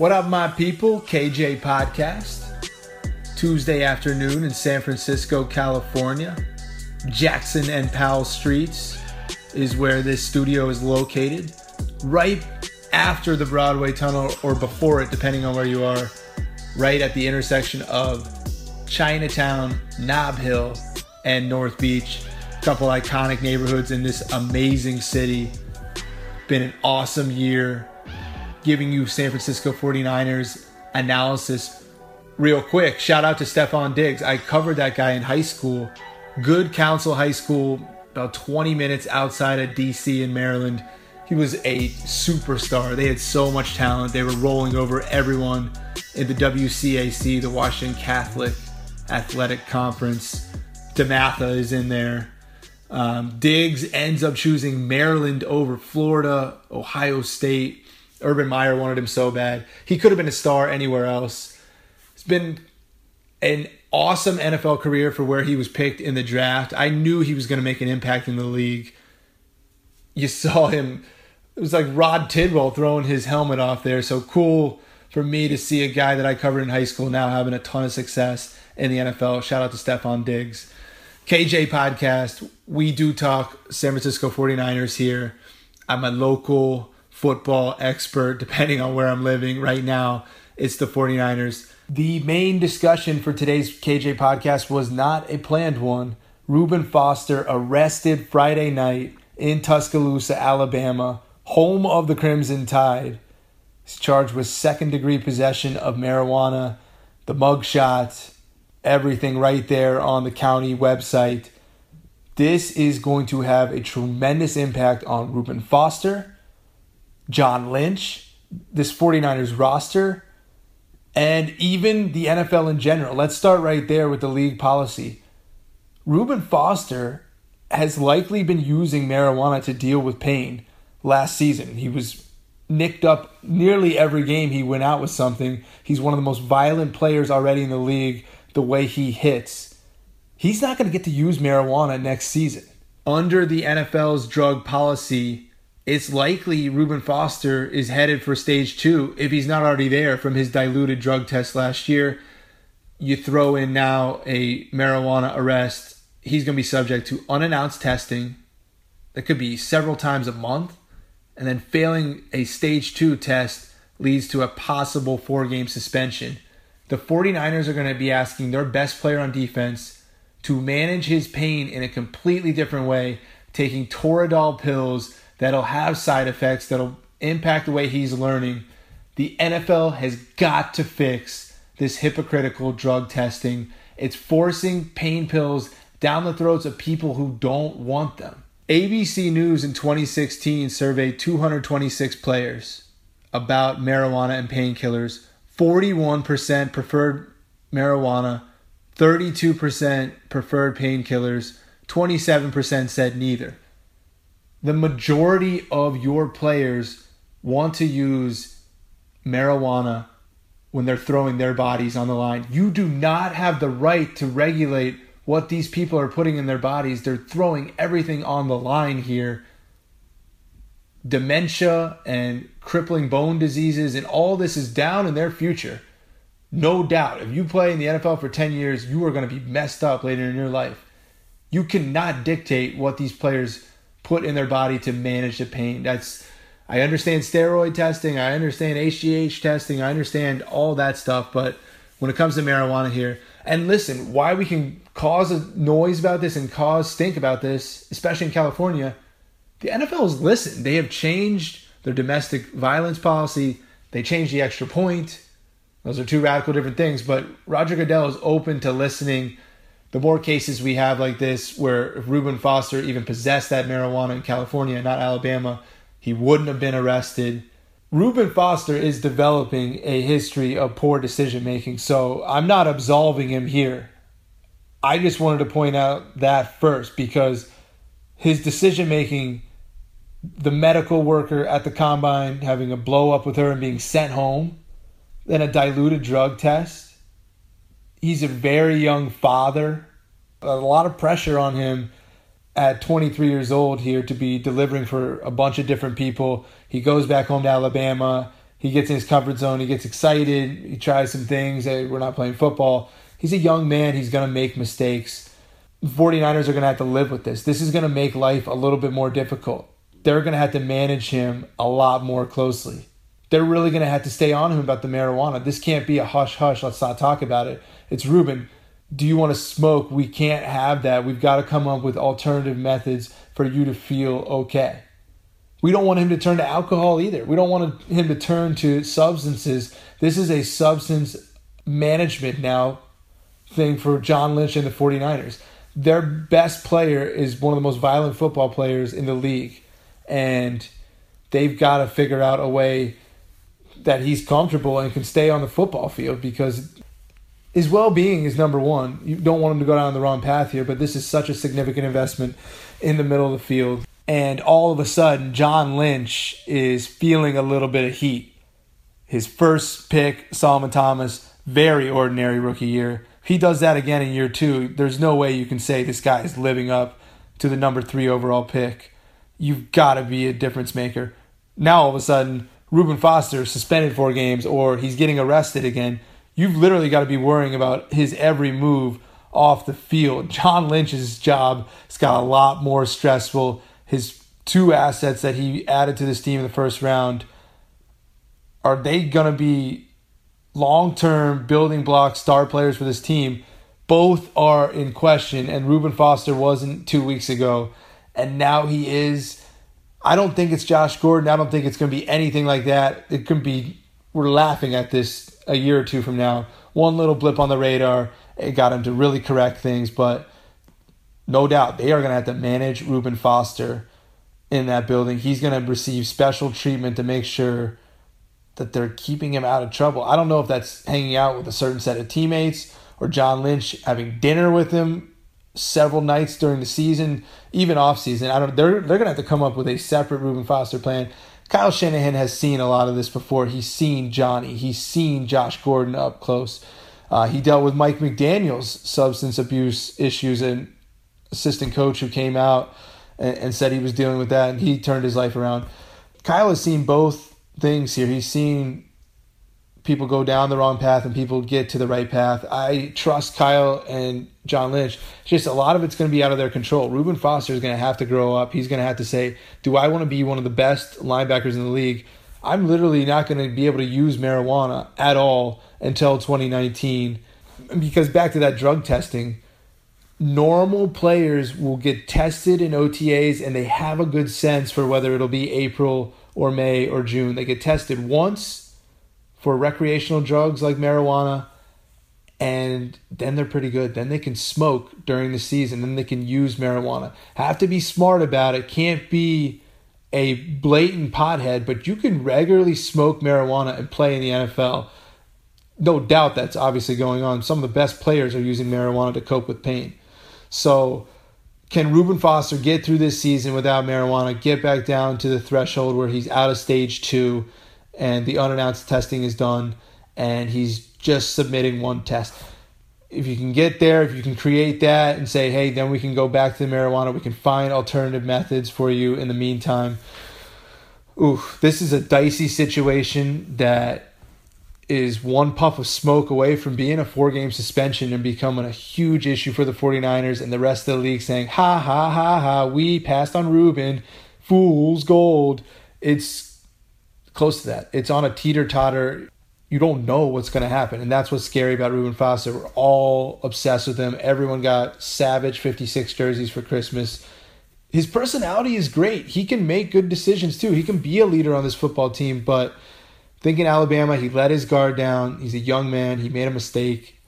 What up, my people? KJ Podcast. Tuesday afternoon in San Francisco, California. Jackson and Powell Streets is where this studio is located. Right after the Broadway tunnel, or before it, depending on where you are, right at the intersection of Chinatown, Nob Hill, and North Beach. A couple iconic neighborhoods in this amazing city. Been an awesome year giving you San Francisco 49ers analysis real quick. Shout out to Stefon Diggs. I covered that guy in high school. Good Counsel High School, about 20 minutes outside of DC in Maryland. He was a superstar. They had so much talent. They were rolling over everyone in the WCAC, the Washington Catholic Athletic Conference. DeMatha is in there. Um, Diggs ends up choosing Maryland over Florida, Ohio State. Urban Meyer wanted him so bad. He could have been a star anywhere else. It's been an awesome NFL career for where he was picked in the draft. I knew he was going to make an impact in the league. You saw him. It was like Rod Tidwell throwing his helmet off there. So cool for me to see a guy that I covered in high school now having a ton of success in the NFL. Shout out to Stefon Diggs. KJ Podcast. We do talk San Francisco 49ers here. I'm a local football expert, depending on where I'm living. Right now, it's the 49ers. The main discussion for today's KJ podcast was not a planned one. Reuben Foster arrested Friday night in Tuscaloosa, Alabama, home of the Crimson Tide. He's charged with second degree possession of marijuana, the mugshot, everything right there on the county website. This is going to have a tremendous impact on Reuben Foster John Lynch, this 49ers roster, and even the NFL in general. Let's start right there with the league policy. Reuben Foster has likely been using marijuana to deal with pain last season. He was nicked up nearly every game he went out with something. He's one of the most violent players already in the league, the way he hits. He's not going to get to use marijuana next season. Under the NFL's drug policy, it's likely Reuben Foster is headed for stage two if he's not already there from his diluted drug test last year. You throw in now a marijuana arrest. He's going to be subject to unannounced testing that could be several times a month. And then failing a stage two test leads to a possible four game suspension. The 49ers are going to be asking their best player on defense to manage his pain in a completely different way, taking Toradol pills that'll have side effects that'll impact the way he's learning. The NFL has got to fix this hypocritical drug testing. It's forcing pain pills down the throats of people who don't want them. ABC News in 2016 surveyed 226 players about marijuana and painkillers. 41% preferred marijuana, 32% preferred painkillers, 27% said neither the majority of your players want to use marijuana when they're throwing their bodies on the line. You do not have the right to regulate what these people are putting in their bodies. They're throwing everything on the line here. Dementia and crippling bone diseases, and all this is down in their future. No doubt. If you play in the NFL for 10 years, you are going to be messed up later in your life. You cannot dictate what these players put in their body to manage the pain. That's I understand steroid testing, I understand HGH testing, I understand all that stuff, but when it comes to marijuana here, and listen, why we can cause a noise about this and cause stink about this, especially in California, the NFL has listened. They have changed their domestic violence policy. They changed the extra point. Those are two radical different things, but Roger Goodell is open to listening the more cases we have like this, where Reuben Foster even possessed that marijuana in California, not Alabama, he wouldn't have been arrested. Reuben Foster is developing a history of poor decision making, so I'm not absolving him here. I just wanted to point out that first because his decision making, the medical worker at the combine having a blow up with her and being sent home, then a diluted drug test, he's a very young father. A lot of pressure on him at 23 years old here to be delivering for a bunch of different people. He goes back home to Alabama. He gets in his comfort zone. He gets excited. He tries some things. Hey, we're not playing football. He's a young man. He's going to make mistakes. The 49ers are going to have to live with this. This is going to make life a little bit more difficult. They're going to have to manage him a lot more closely. They're really going to have to stay on him about the marijuana. This can't be a hush hush. Let's not talk about it it's Reuben. Do you want to smoke? We can't have that. We've got to come up with alternative methods for you to feel okay. We don't want him to turn to alcohol either. We don't want him to turn to substances. This is a substance management now thing for John Lynch and the 49ers. Their best player is one of the most violent football players in the league. And they've got to figure out a way that he's comfortable and can stay on the football field because his well being is number one. You don't want him to go down the wrong path here, but this is such a significant investment in the middle of the field. And all of a sudden, John Lynch is feeling a little bit of heat. His first pick, Solomon Thomas, very ordinary rookie year. He does that again in year two, there's no way you can say this guy is living up to the number three overall pick. You've got to be a difference maker. Now all of a sudden, Reuben Foster suspended four games or he's getting arrested again you've literally got to be worrying about his every move off the field. John Lynch's job has got a lot more stressful. His two assets that he added to this team in the first round are they going to be long term building block star players for this team? Both are in question, and Reuben Foster wasn't two weeks ago, and now he is. I don't think it's Josh Gordon. I don't think it's going to be anything like that. It could be we're laughing at this a year or two from now. One little blip on the radar, it got him to really correct things, but no doubt they are going to have to manage Reuben Foster in that building. He's going to receive special treatment to make sure that they're keeping him out of trouble. I don't know if that's hanging out with a certain set of teammates or John Lynch having dinner with him several nights during the season, even off season. I don't. They're they're gonna have to come up with a separate Reuben Foster plan. Kyle Shanahan has seen a lot of this before. He's seen Johnny. He's seen Josh Gordon up close. Uh, he dealt with Mike McDaniel's substance abuse issues, and assistant coach who came out and, and said he was dealing with that, and he turned his life around. Kyle has seen both things here. He's seen people go down the wrong path and people get to the right path. I trust Kyle and John Lynch. Just a lot of it's going to be out of their control. Reuben Foster is going to have to grow up. He's going to have to say, "Do I want to be one of the best linebackers in the league?" I'm literally not going to be able to use marijuana at all until 2019 because back to that drug testing normal players will get tested in OTAs and they have a good sense for whether it'll be April or May or June. They get tested once for recreational drugs like marijuana and then they're pretty good. Then they can smoke during the season, then they can use marijuana. Have to be smart about it. Can't be a blatant pothead, but you can regularly smoke marijuana and play in the NFL. No doubt that's obviously going on. Some of the best players are using marijuana to cope with pain. So, can Reuben Foster get through this season without marijuana, get back down to the threshold where he's out of stage two and the unannounced testing is done and he's just submitting one test? If you can get there, if you can create that and say, hey, then we can go back to the marijuana, we can find alternative methods for you in the meantime. Ooh, this is a dicey situation that is one puff of smoke away from being a four game suspension and becoming a huge issue for the 49ers and the rest of the league saying, ha ha ha ha, we passed on Reuben, fool's gold. It's close to that. It's on a teeter totter. You don't know what's going to happen. And that's what's scary about Reuben Foster. We're all obsessed with him. Everyone got Savage 56 jerseys for Christmas. His personality is great. He can make good decisions too. He can be a leader on this football team, but thinking Alabama, he let his guard down. He's a young man. He made a mistake.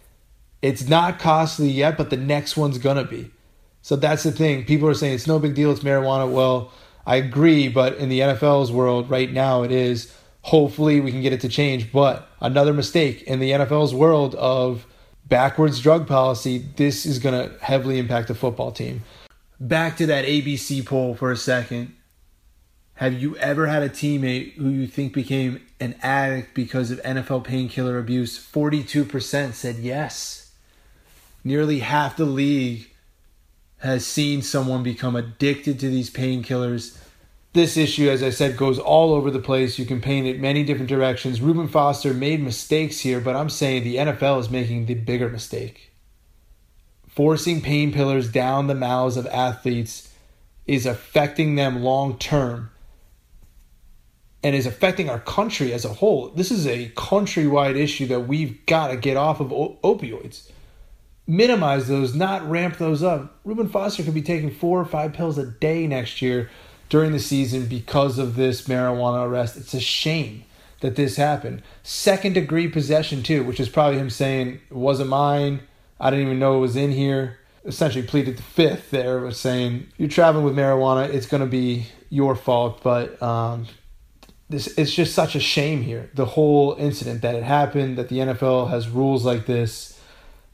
It's not costly yet, but the next one's gonna be. So that's the thing. People are saying it's no big deal. It's marijuana. Well, I agree, but in the NFL's world right now, it is. Hopefully, we can get it to change. But another mistake in the NFL's world of backwards drug policy, this is going to heavily impact the football team. Back to that ABC poll for a second. Have you ever had a teammate who you think became an addict because of NFL painkiller abuse? 42% said yes. Nearly half the league has seen someone become addicted to these painkillers. This issue, as I said, goes all over the place. You can paint it many different directions. Reuben Foster made mistakes here, but I'm saying the NFL is making the bigger mistake. Forcing painkillers down the mouths of athletes is affecting them long term and is affecting our country as a whole. This is a countrywide issue that we've got to get off of opioids. Minimize those, not ramp those up. Reuben Foster could be taking four or five pills a day next year during the season because of this marijuana arrest. It's a shame that this happened. Second degree possession, too, which is probably him saying, it wasn't mine. I didn't even know it was in here. Essentially pleaded the fifth there, was saying, you're traveling with marijuana, it's going to be your fault, but um, this it's just such a shame here. The whole incident that it happened, that the NFL has rules like this.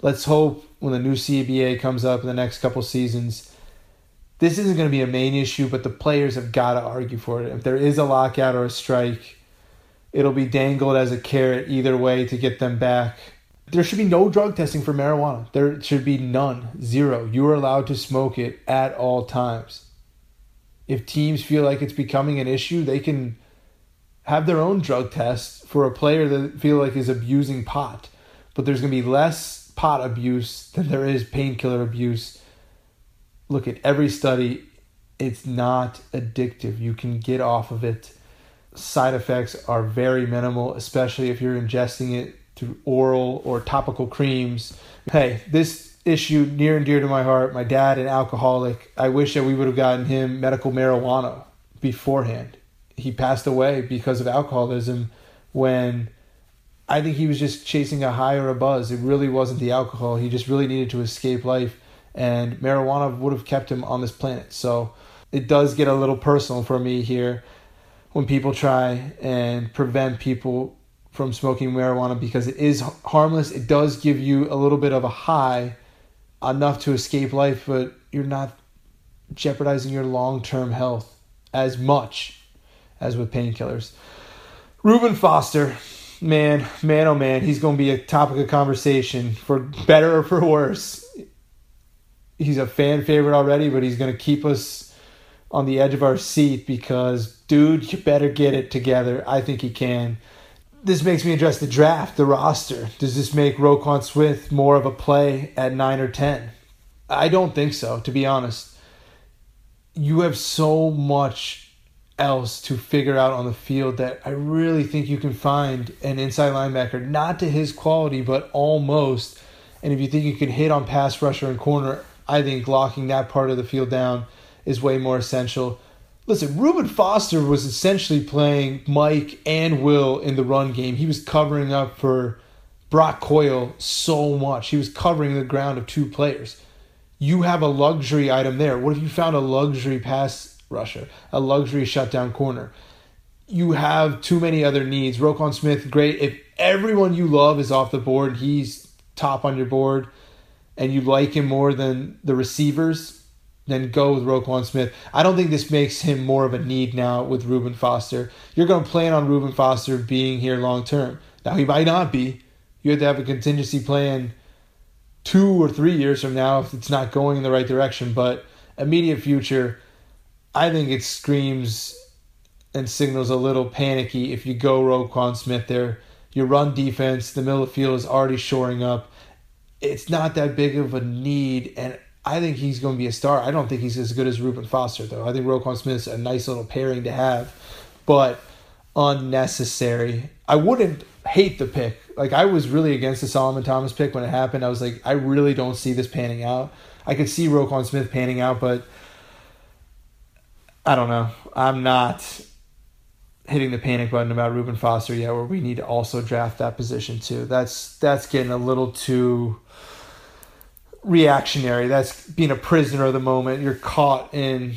Let's hope when the new CBA comes up in the next couple seasons, this isn't going to be a main issue, but the players have got to argue for it. If there is a lockout or a strike, it'll be dangled as a carrot either way to get them back. There should be no drug testing for marijuana. There should be none, zero. You are allowed to smoke it at all times. If teams feel like it's becoming an issue, they can have their own drug tests for a player that feel like is abusing pot. But there's going to be less pot abuse than there is painkiller abuse. Look at every study, it's not addictive. You can get off of it. Side effects are very minimal, especially if you're ingesting it through oral or topical creams. Hey, this issue near and dear to my heart. My dad, an alcoholic. I wish that we would have gotten him medical marijuana beforehand he passed away because of alcoholism when I think he was just chasing a high or a buzz. It really wasn't the alcohol. He just really needed to escape life, and marijuana would have kept him on this planet. So it does get a little personal for me here when people try and prevent people from smoking marijuana because it is harmless. It does give you a little bit of a high, enough to escape life, but you're not jeopardizing your long term health as much as with painkillers. Reuben Foster, man, man, oh man, he's going to be a topic of conversation for better or for worse. He's a fan favorite already, but he's going to keep us on the edge of our seat because, dude, you better get it together. I think he can. This makes me address the draft, the roster. Does this make Roquan Smith more of a play at 9 or 10? I don't think so, to be honest. You have so much else to figure out on the field that I really think you can find an inside linebacker, not to his quality, but almost. And if you think you can hit on pass rusher and corner, I think locking that part of the field down is way more essential. Listen, Reuben Foster was essentially playing Mike and Will in the run game. He was covering up for Brock Coyle so much. He was covering the ground of two players. You have a luxury item there. What if you found a luxury pass rusher, a luxury shutdown corner? You have too many other needs. Roquan Smith, great. If everyone you love is off the board, he's top on your board, and you like him more than the receivers, then go with Roquan Smith. I don't think this makes him more of a need now with Reuben Foster. You're going to plan on Reuben Foster being here long term. Now, he might not be. You have to have a contingency plan two or three years from now if it's not going in the right direction. But immediate future, I think it screams and signals a little panicky if you go Roquan Smith there. Your run defense, the middle of the field is already shoring up. It's not that big of a need, and I think he's going to be a star. I don't think he's as good as Reuben Foster, though. I think Roquan Smith's a nice little pairing to have, but unnecessary. I wouldn't hate the pick. Like, I was really against the Solomon Thomas pick when it happened. I was like, I really don't see this panning out. I could see Roquan Smith panning out, but I don't know. I'm not hitting the panic button about Reuben Foster yet, where we need to also draft that position too. That's that's getting a little too reactionary. That's being a prisoner of the moment. You're caught in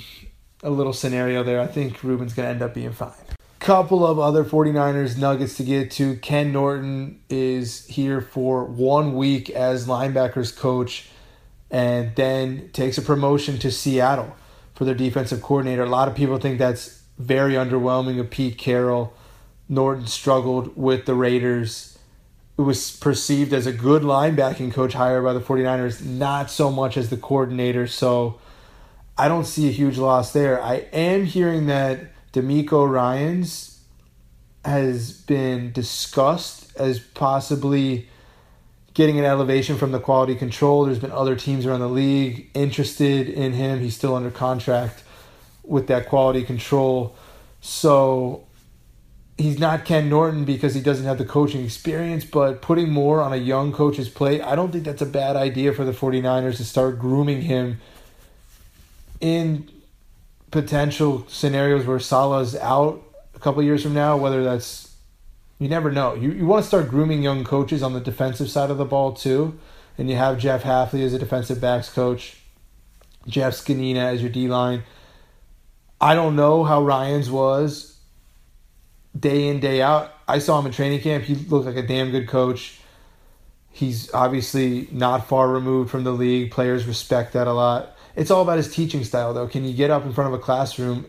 a little scenario there. I think Reuben's going to end up being fine. Couple of other 49ers nuggets to get to. Ken Norton is here for one week as linebackers coach and then takes a promotion to Seattle for their defensive coordinator. A lot of people think that's very underwhelming of Pete Carroll. Norton struggled with the Raiders It was perceived as a good linebacking coach hired by the 49ers, not so much as the coordinator. So I don't see a huge loss there. I am hearing that DeMeco Ryans has been discussed as possibly getting an elevation from the quality control. There's been other teams around the league interested in him. He's still under contract with that quality control. So he's not Ken Norton because he doesn't have the coaching experience, but putting more on a young coach's plate, I don't think that's a bad idea for the 49ers to start grooming him in potential scenarios where Salah's out a couple years from now, whether that's you never know. You you want to start grooming young coaches on the defensive side of the ball too. And you have Jeff Hafley as a defensive backs coach, Jeff Zgonina as your D line. I don't know how Ryans was day in day out. I saw him in training camp. He looked like a damn good coach. He's obviously not far removed from the league. Players respect that a lot. It's all about his teaching style, though. Can you get up in front of a classroom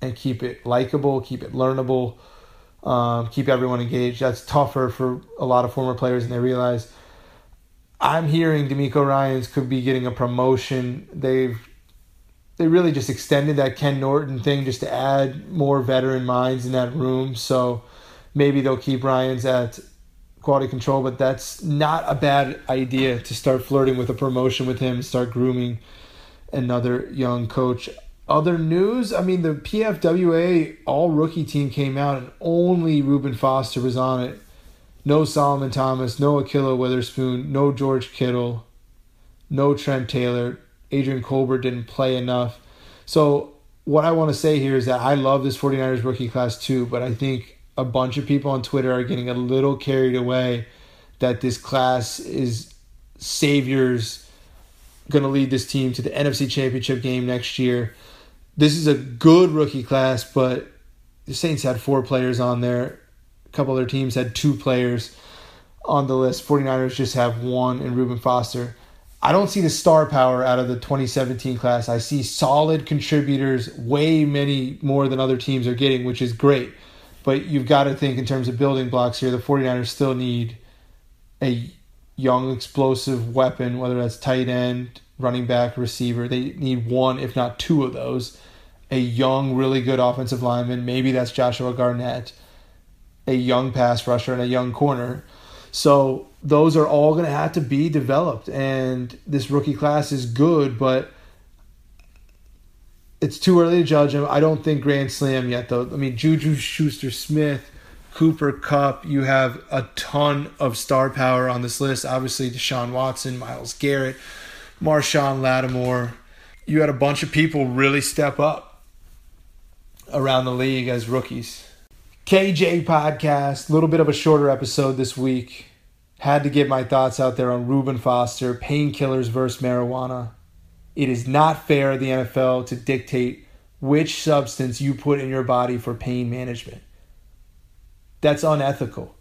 and keep it likable, keep it learnable, um, keep everyone engaged? That's tougher for a lot of former players, and they realize. I'm hearing DeMeco Ryans could be getting a promotion. They've they really just extended that Ken Norton thing just to add more veteran minds in that room. So maybe they'll keep Ryans at quality control, but that's not a bad idea to start flirting with a promotion with him, start grooming another young coach. Other news, I mean, the PFWA all rookie team came out and only Reuben Foster was on it. No Solomon Thomas, no Ahkello Witherspoon, no George Kittle, no Trent Taylor, Adrian Colbert didn't play enough. So what I want to say here is that I love this 49ers rookie class too, but I think a bunch of people on Twitter are getting a little carried away that this class is saviors going to lead this team to the NFC Championship game next year. This is a good rookie class, but the Saints had four players on there. A couple other teams had two players on the list. 49ers just have one and Reuben Foster. I don't see the star power out of the 2017 class. I see solid contributors, way many more than other teams are getting, which is great. But you've got to think in terms of building blocks here. The 49ers still need a young, explosive weapon, whether that's tight end, running back, receiver. They need one, if not two of those. a young, really good offensive lineman. Maybe that's Joshua Garnett, a young pass rusher, and a young corner. So those are all going to have to be developed. And this rookie class is good, but it's too early to judge him. I don't think Grand Slam yet, though. I mean, Juju Schuster Smith, Cooper Kupp, you have a ton of star power on this list. Obviously, Deshaun Watson, Myles Garrett, Marshon Lattimore. You had a bunch of people really step up around the league as rookies. KJ podcast, a little bit of a shorter episode this week. Had to get my thoughts out there on Reuben Foster, painkillers versus marijuana. It is not fair the NFL to dictate which substance you put in your body for pain management. That's unethical.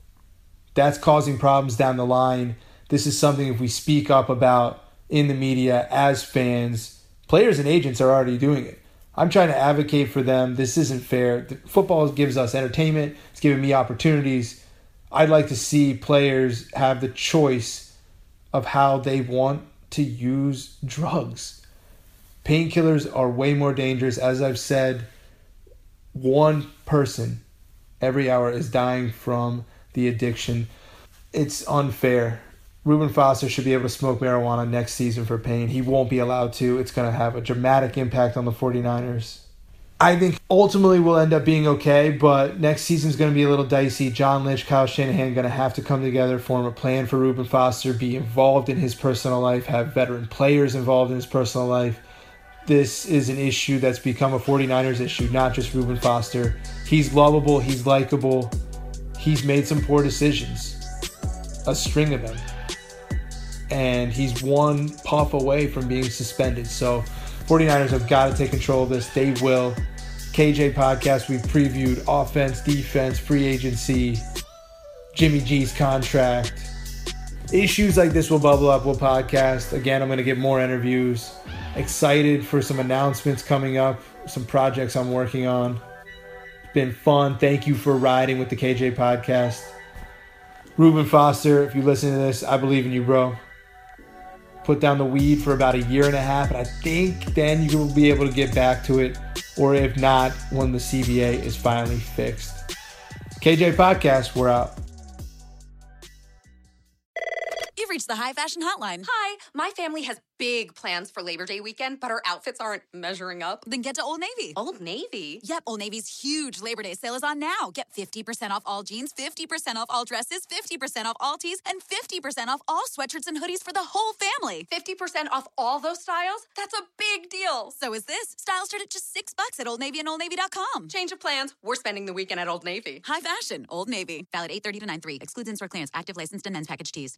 That's causing problems down the line. This is something if we speak up about in the media as fans, players and agents are already doing it. I'm trying to advocate for them. This isn't fair. Football gives us entertainment, it's giving me opportunities. I'd like to see players have the choice of how they want to use drugs. Painkillers are way more dangerous. As I've said, one person every hour is dying from the addiction. It's unfair. Reuben Foster should be able to smoke marijuana next season for pain. He won't be allowed to. It's going to have a dramatic impact on the 49ers. I think ultimately we'll end up being okay, but next season's going to be a little dicey. John Lynch, Kyle Shanahan going to have to come together, form a plan for Reuben Foster, be involved in his personal life, have veteran players involved in his personal life this is an issue that's become a 49ers issue, not just Reuben Foster. He's lovable, he's likable, he's made some poor decisions, a string of them. And he's one puff away from being suspended. So 49ers have got to take control of this. They will. KJ podcast, We've previewed offense, defense, free agency, Jimmy G's contract. Issues like this will bubble up. We'll podcast. Again, I'm going to get more interviews excited for some announcements coming up, some projects I'm working on. It's been fun. Thank you for riding with the KJ podcast. Reuben Foster, if you listen to this, I believe in you, bro. Put down the weed for about a year and a half, and I think then you will be able to get back to it, or if not, when the CBA is finally fixed. KJ Podcast, we're out. You've the high fashion hotline. Hi, my family has big plans for Labor Day weekend, but our outfits aren't measuring up. Then get to Old Navy. Old Navy? Yep, Old Navy's huge Labor Day sale is on now. Get 50% off all jeans, 50% off all dresses, 50% off all tees, and 50% off all sweatshirts and hoodies for the whole family. 50% off all those styles? That's a big deal. So is this. Styles start at just six bucks at Old Navy and Old OldNavy.com. Change of plans. We're spending the weekend at Old Navy. High fashion, Old Navy. Valid 830 to 93. Excludes in-store clearance. Active licensed and men's package tees.